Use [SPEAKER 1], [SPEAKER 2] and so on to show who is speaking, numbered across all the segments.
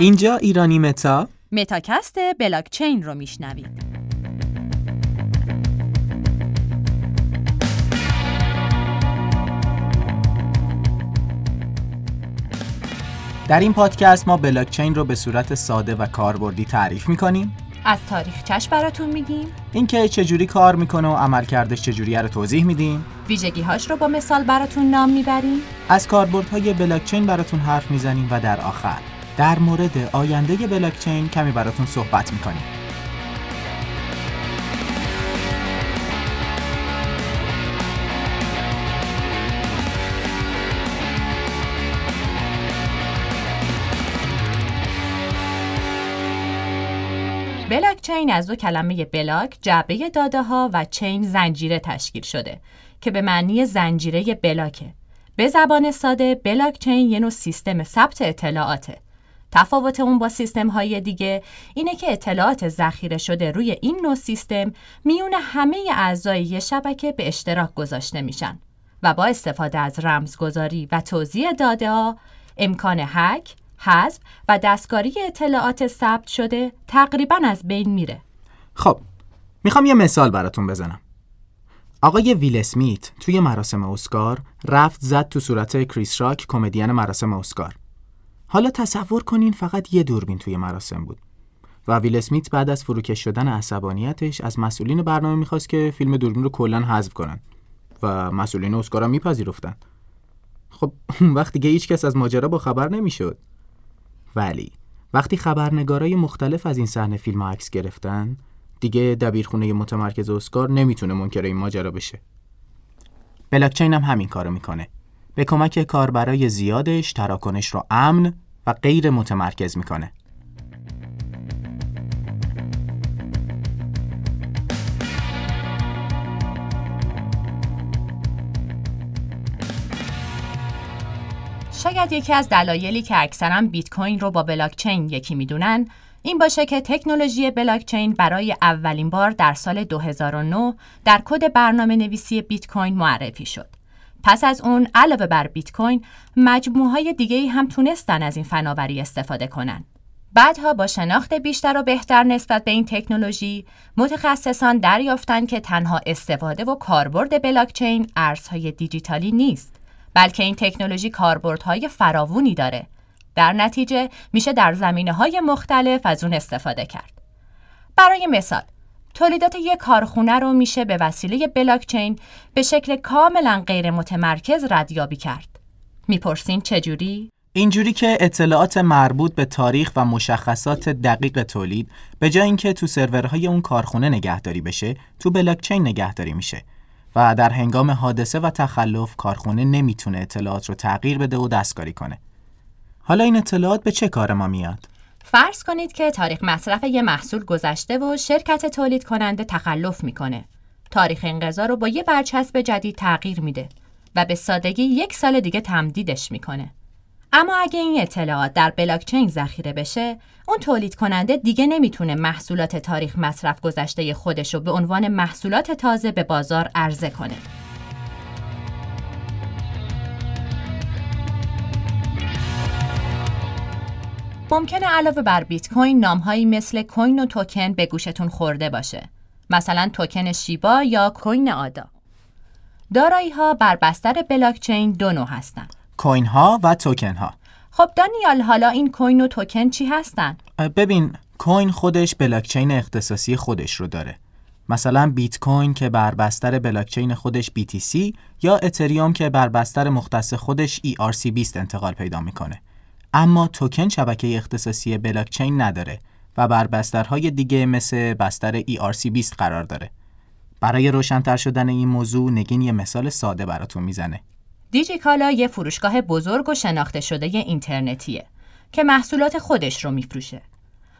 [SPEAKER 1] اینجا ایرانی متا.
[SPEAKER 2] متاکست بلاکچین رو میشنوید.
[SPEAKER 1] در این پادکست ما بلاکچین رو به صورت ساده و کاربردی تعریف می‌کنیم.
[SPEAKER 2] از تاریخچش براتون میگیم.
[SPEAKER 1] اینکه چجوری کار می‌کنه و عملکردش چجوری رو توضیح میدیم.
[SPEAKER 2] ویژگیهاش رو با مثال براتون نام می‌بریم.
[SPEAKER 1] از کاربردهای بلاکچین براتون حرف می‌زنیم و در آخر. در مورد آینده بلاکچین کمی براتون صحبت می‌کنیم
[SPEAKER 2] بلاکچین از دو کلمه بلاک جعبه داده ها و چین زنجیره تشکیل شده که به معنی زنجیره بلاکه. به زبان ساده بلاکچین یه نوع سیستم ثبت اطلاعاته. تفاوت اون با سیستم های دیگه اینه که اطلاعات ذخیره شده روی این نوع سیستم میون همه اعضای یه شبکه به اشتراک گذاشته میشن و با استفاده از رمزگذاری و توزیع داده ها امکان هک، حذف و دستکاری اطلاعات ثبت شده تقریبا از بین میره.
[SPEAKER 1] خب می‌خوام یه مثال براتون بزنم. آقای ویل اسمیت توی مراسم اسکار رفت زد تو صورت کریس راک کمدین مراسم اسکار. حالا تصور کنین فقط یه دوربین توی مراسم بود. و ویل اسمیت بعد از فروکش شدن عصبانیتش از مسئولین برنامه می‌خواست که فیلم دوربین رو کلا حذف کنن و مسئولین اسکار هم میپذیرفتن. خب وقتی دیگه هیچ کس از ماجرا با خبر نمی‌شد. ولی وقتی خبرنگارای مختلف از این صحنه فیلم عکس گرفتن دیگه دبیرخونه متمرکز اسکار نمی‌تونه منکر این ماجرا بشه بلاکچین هم همین کارو می‌کنه به کمک کاربرای زیادش تراکنش رو امن و غیر متمرکز می‌کنه
[SPEAKER 2] شاید یکی از دلایلی که اکثرا بیت کوین رو با بلاکچین یکی می‌دونن این باشه که تکنولوژی بلاکچین برای اولین بار در سال 2009 در کد برنامه نویسی بیت کوین معرفی شد. پس از اون علاوه بر بیت کوین مجموعه های دیگه هم تونستن از این فناوری استفاده کنند. بعدها با شناخت بیشتر و بهتر نسبت به این تکنولوژی متخصصان دریافتند که تنها استفاده و کاربرد بلاکچین ارزهای دیجیتالی نیست بلکه این تکنولوژی کاربردهای فراوونی داره. در نتیجه میشه در زمینه های مختلف از اون استفاده کرد. برای مثال، تولیدات یک کارخونه رو میشه به وسیله بلاکچین به شکل کاملا غیر متمرکز ردیابی کرد. می‌پرسین چجوری؟
[SPEAKER 1] اینجوری که اطلاعات مربوط به تاریخ و مشخصات دقیق تولید به جای اینکه تو سرورهای اون کارخونه نگهداری بشه، تو بلاکچین نگهداری میشه و در هنگام حادثه و تخلف کارخونه نمی‌تونه اطلاعات رو تغییر بده و دستکاری کنه. حالا این اطلاعات به چه کار ما میاد؟
[SPEAKER 2] فرض کنید که تاریخ مصرف یه محصول گذشته و شرکت تولید کننده تخلف می‌کنه. تاریخ انقضا رو با یه برچسب جدید تغییر میده و به سادگی یک سال دیگه تمدیدش می‌کنه. اما اگه این اطلاعات در بلاکچین ذخیره بشه، اون تولید کننده دیگه نمی‌تونه محصولات تاریخ مصرف گذشته خودش رو به عنوان محصولات تازه به بازار عرضه کنه. ممکنه علاوه بر بیت کوین نامهایی مثل کوین و توکن به گوشتون خورده باشه. مثلا توکن شیبا یا کوین آدا. دارایی ها بر بستر بلاکچین دو نوع هستند.
[SPEAKER 1] کوین ها و توکن ها
[SPEAKER 2] خب دانیال حالا این کوین و توکن چی هستن؟
[SPEAKER 1] ببین کوین خودش بلاکچین اختصاصی خودش رو داره مثلا بیت کوین که بر بستر بلاکچین خودش BTC یا اتریوم که بر بستر مختص خودش ERC20 انتقال پیدا می‌کنه اما توکن شبکه اختصاصی بلاکچین نداره و بر بسترهای دیگه مثل بستر ERC20 قرار داره برای روشنتر شدن این موضوع نگین یه مثال ساده براتون می‌زنه
[SPEAKER 2] دیجیکالا یه فروشگاه بزرگ و شناخته شده اینترنتیه که محصولات خودش رو میفروشه.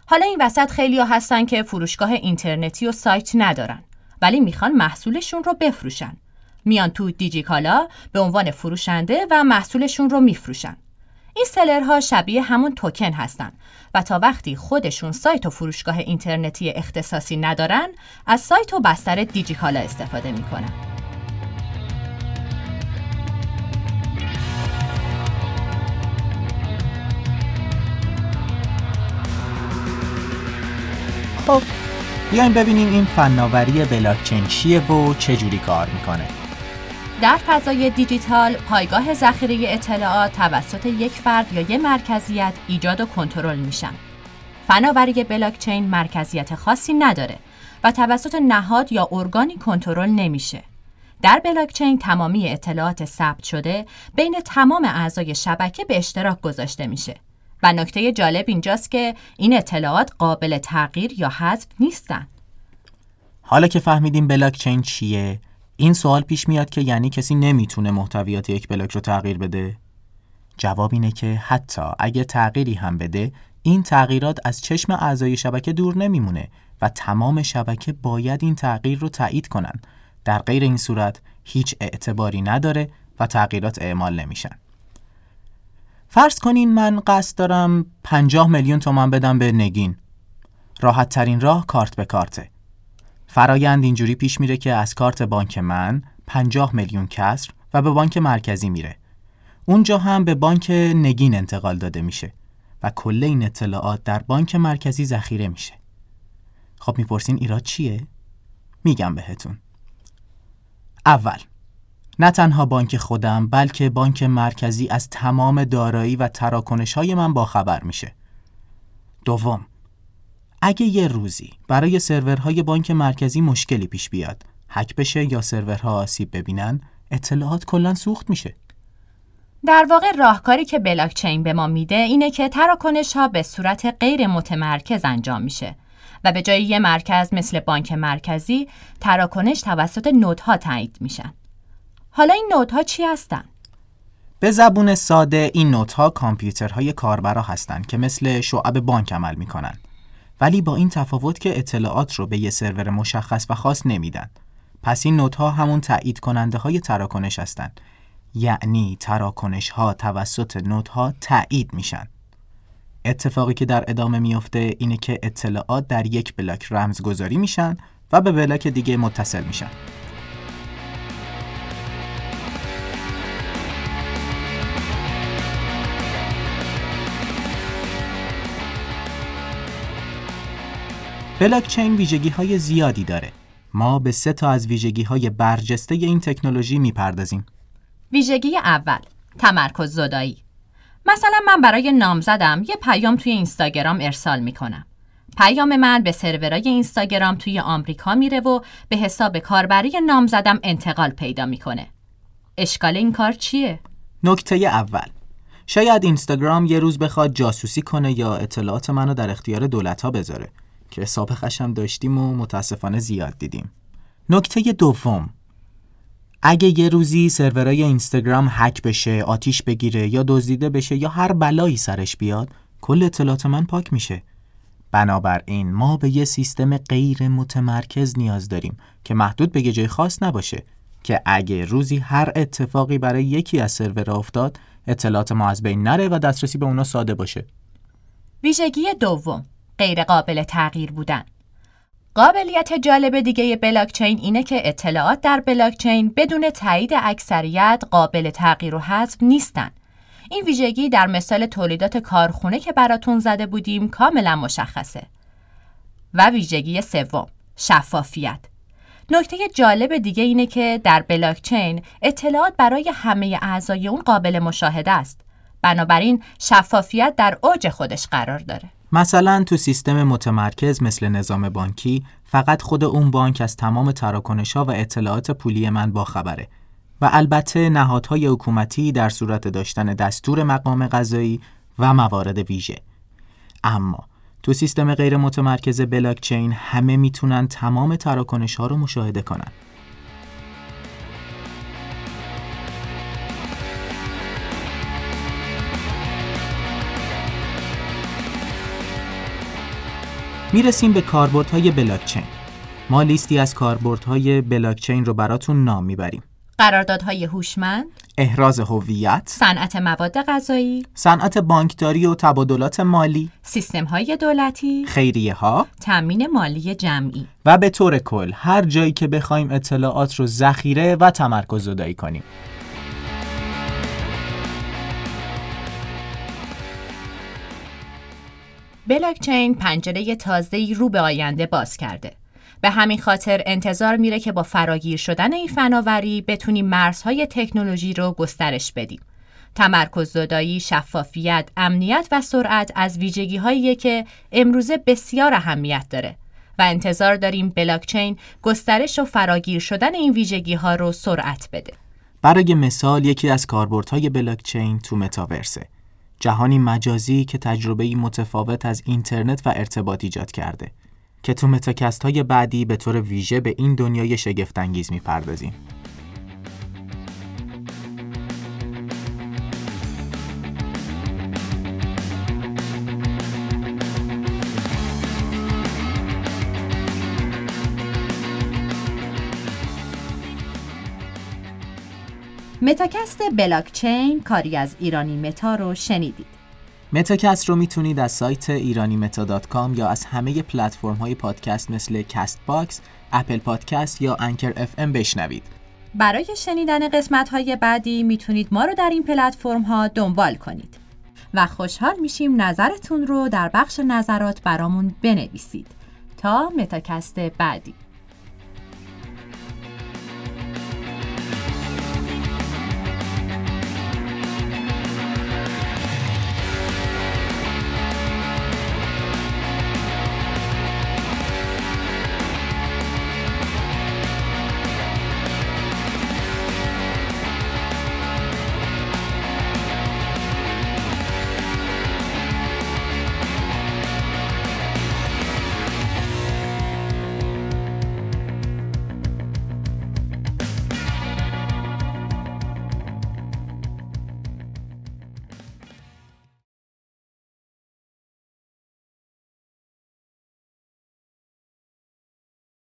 [SPEAKER 2] حالا این وسط خیلی ها هستن که فروشگاه اینترنتی و سایت ندارن ولی می‌خوان محصولشون رو بفروشن. میان تو دیجیکالا به عنوان فروشنده و محصولشون رو میفروشن. این سلرها شبیه همون توکن هستن و تا وقتی خودشون سایت و فروشگاه اینترنتی اختصاصی ندارن از سایت و بستر دیجیکالا استفاده می‌کنن.
[SPEAKER 1] خب بیایم ببینیم این فناوری بلاکچین چیه و چه کار می‌کنه
[SPEAKER 2] در فضای دیجیتال پایگاه ذخیره اطلاعات توسط یک فرد یا یک مرکزیت ایجاد و کنترل میشن. فناوری بلاکچین مرکزیت خاصی نداره و توسط نهاد یا ارگانی کنترل نمیشه. در بلاکچین تمامی اطلاعات ثبت شده بین تمام اعضای شبکه به اشتراک گذاشته میشه. و نکته جالب اینجاست که این اطلاعات قابل تغییر یا حذف نیستن.
[SPEAKER 1] حالا که فهمیدیم بلاکچین چیه، این سوال پیش میاد که یعنی کسی نمی‌تونه محتویات یک بلاک رو تغییر بده؟ جواب اینه که حتی اگه تغییری هم بده این تغییرات از چشم اعضای شبکه دور نمیمونه و تمام شبکه باید این تغییر رو تایید کنن. در غیر این صورت هیچ اعتباری نداره و تغییرات اعمال نمیشن. فرض کنین من قصد دارم 50 میلیون تومان بدم به نگین. راحت ترین راه کارت به کارته. فرایند اینجوری پیش میره که از کارت بانک من 50 میلیون کسر و به بانک مرکزی میره. اونجا هم به بانک نگین انتقال داده میشه و کل این اطلاعات در بانک مرکزی ذخیره میشه. خب می‌پرسین ایراد چیه؟ میگم بهتون. اول نه تنها بانک خودم بلکه بانک مرکزی از تمام دارایی و تراکنش های من باخبر میشه. دوم اگه یه روزی برای سرورهای بانک مرکزی مشکلی پیش بیاد هک بشه یا سرورها آسیب ببینن اطلاعات کلا سوخت میشه
[SPEAKER 2] در واقع راهکاری که بلاکچین به ما میده اینه که تراکنش ها به صورت غیر متمرکز انجام میشه و به جای یه مرکز مثل بانک مرکزی تراکنش توسط نودها تایید میشن. حالا این نودها چی هستن؟
[SPEAKER 1] به زبون ساده این نودها کامپیوترهای کاربرا هستند که مثل شعب بانک عمل می‌کنن. ولی با این تفاوت که اطلاعات رو به یه سرور مشخص و خاص نمیدن. پس این نودها همون تایید کننده های تراکنش هستند. یعنی تراکنش ها توسط نودها تایید میشن. اتفاقی که در ادامه میفته اینه که اطلاعات در یک بلاک رمزگذاری میشن و به بلاک دیگه متصل میشن. بلاکچین ویژگی های زیادی داره. ما به سه تا از ویژگی های برجسته این تکنولوژی می‌پردازیم.
[SPEAKER 2] ویژگی اول تمرکز زدایی مثلا من برای نامزدم یه پیام توی اینستاگرام ارسال می‌کنم پیام من به سرورای اینستاگرام توی آمریکا میره و به حساب کاربری نامزدم انتقال پیدا می‌کنه اشکال این کار چیه؟
[SPEAKER 1] نکته اول شاید اینستاگرام یه روز بخواد جاسوسی کنه یا اطلاعات منو در اختیار دولت ها بذاره که سابقش هم داشتیم و متاسفانه زیاد دیدیم نکته دوم اگه یه روزی سرورای اینستاگرام هک بشه، آتیش بگیره یا دزدیده بشه یا هر بلایی سرش بیاد، کل اطلاعات من پاک میشه. بنابراین ما به یه سیستم غیر متمرکز نیاز داریم که محدود به جای خاص نباشه که اگه روزی هر اتفاقی برای یکی از سرورها افتاد اطلاعات ما از بین نره و دسترسی به اونا ساده باشه.
[SPEAKER 2] ویژگی دوم غیر قابل تغییر بودن قابلیت جالب دیگه بلاکچین اینه که اطلاعات در بلاکچین بدون تایید اکثریت قابل تغییر و حذف نیستن. این ویژگی در مثال تولیدات کارخونه که براتون زده بودیم کاملا مشخصه. و ویژگی سوم شفافیت نکته جالب دیگه اینه که در بلاکچین اطلاعات برای همه اعضای اون قابل مشاهده است. بنابراین شفافیت در اوج خودش قرار داره.
[SPEAKER 1] مثلا تو سیستم متمرکز مثل نظام بانکی فقط خود اون بانک از تمام تراکنش ها و اطلاعات پولی من با خبره. و البته نهادهای حکومتی در صورت داشتن دستور مقام قضایی و موارد ویژه. اما تو سیستم غیر متمرکز بلاکچین همه می‌تونن تمام تراکنش ها رو مشاهده کنن. می‌رسیم به کاربردهای بلاکچین. ما لیستی از کاربردهای بلاکچین رو براتون نام می‌بریم.
[SPEAKER 2] قراردادهای هوشمند،
[SPEAKER 1] احراز هویت،
[SPEAKER 2] صنعت مواد غذایی،
[SPEAKER 1] صنعت بانکداری و تبادلات مالی،
[SPEAKER 2] سیستم‌های دولتی،
[SPEAKER 1] خیریه ها،
[SPEAKER 2] تامین مالی جمعی
[SPEAKER 1] و به طور کل هر جایی که بخوایم اطلاعات رو ذخیره و تمرکز زدایی کنیم.
[SPEAKER 2] بلاکچین پنجره تازه‌ای رو به آینده باز کرده. به همین خاطر انتظار میره که با فراگیر شدن این فناوری بتونیم مرزهای تکنولوژی رو گسترش بدیم. تمرکز زدایی، شفافیت، امنیت و سرعت از ویژگی هایی که امروزه بسیار اهمیت داره و انتظار داریم بلاکچین گسترش و فراگیر شدن این ویژگی ها رو سرعت بده.
[SPEAKER 1] برای مثال یکی از کاربردهای بلاکچین تو متاورسه. جهانی مجازی که تجربه متفاوت از اینترنت و ارتباط ایجاد کرده که تو متاکست های بعدی به طور ویژه به این دنیای شگفتانگیز می‌پردازیم.
[SPEAKER 2] متاکست بلاکچین کاری از ایرانی متا رو شنیدید.
[SPEAKER 1] متاکست رو می‌تونید از سایت ایرانی متا یا از همه پلتفرم های پادکست مثل کست باکس، اپل پادکست یا انکر اف ام بشنوید.
[SPEAKER 2] برای شنیدن قسمت های بعدی می‌تونید ما رو در این پلتفرم ها دنبال کنید. و خوشحال میشیم نظرتون رو در بخش نظرات برامون بنویسید تا متاکست بعدی.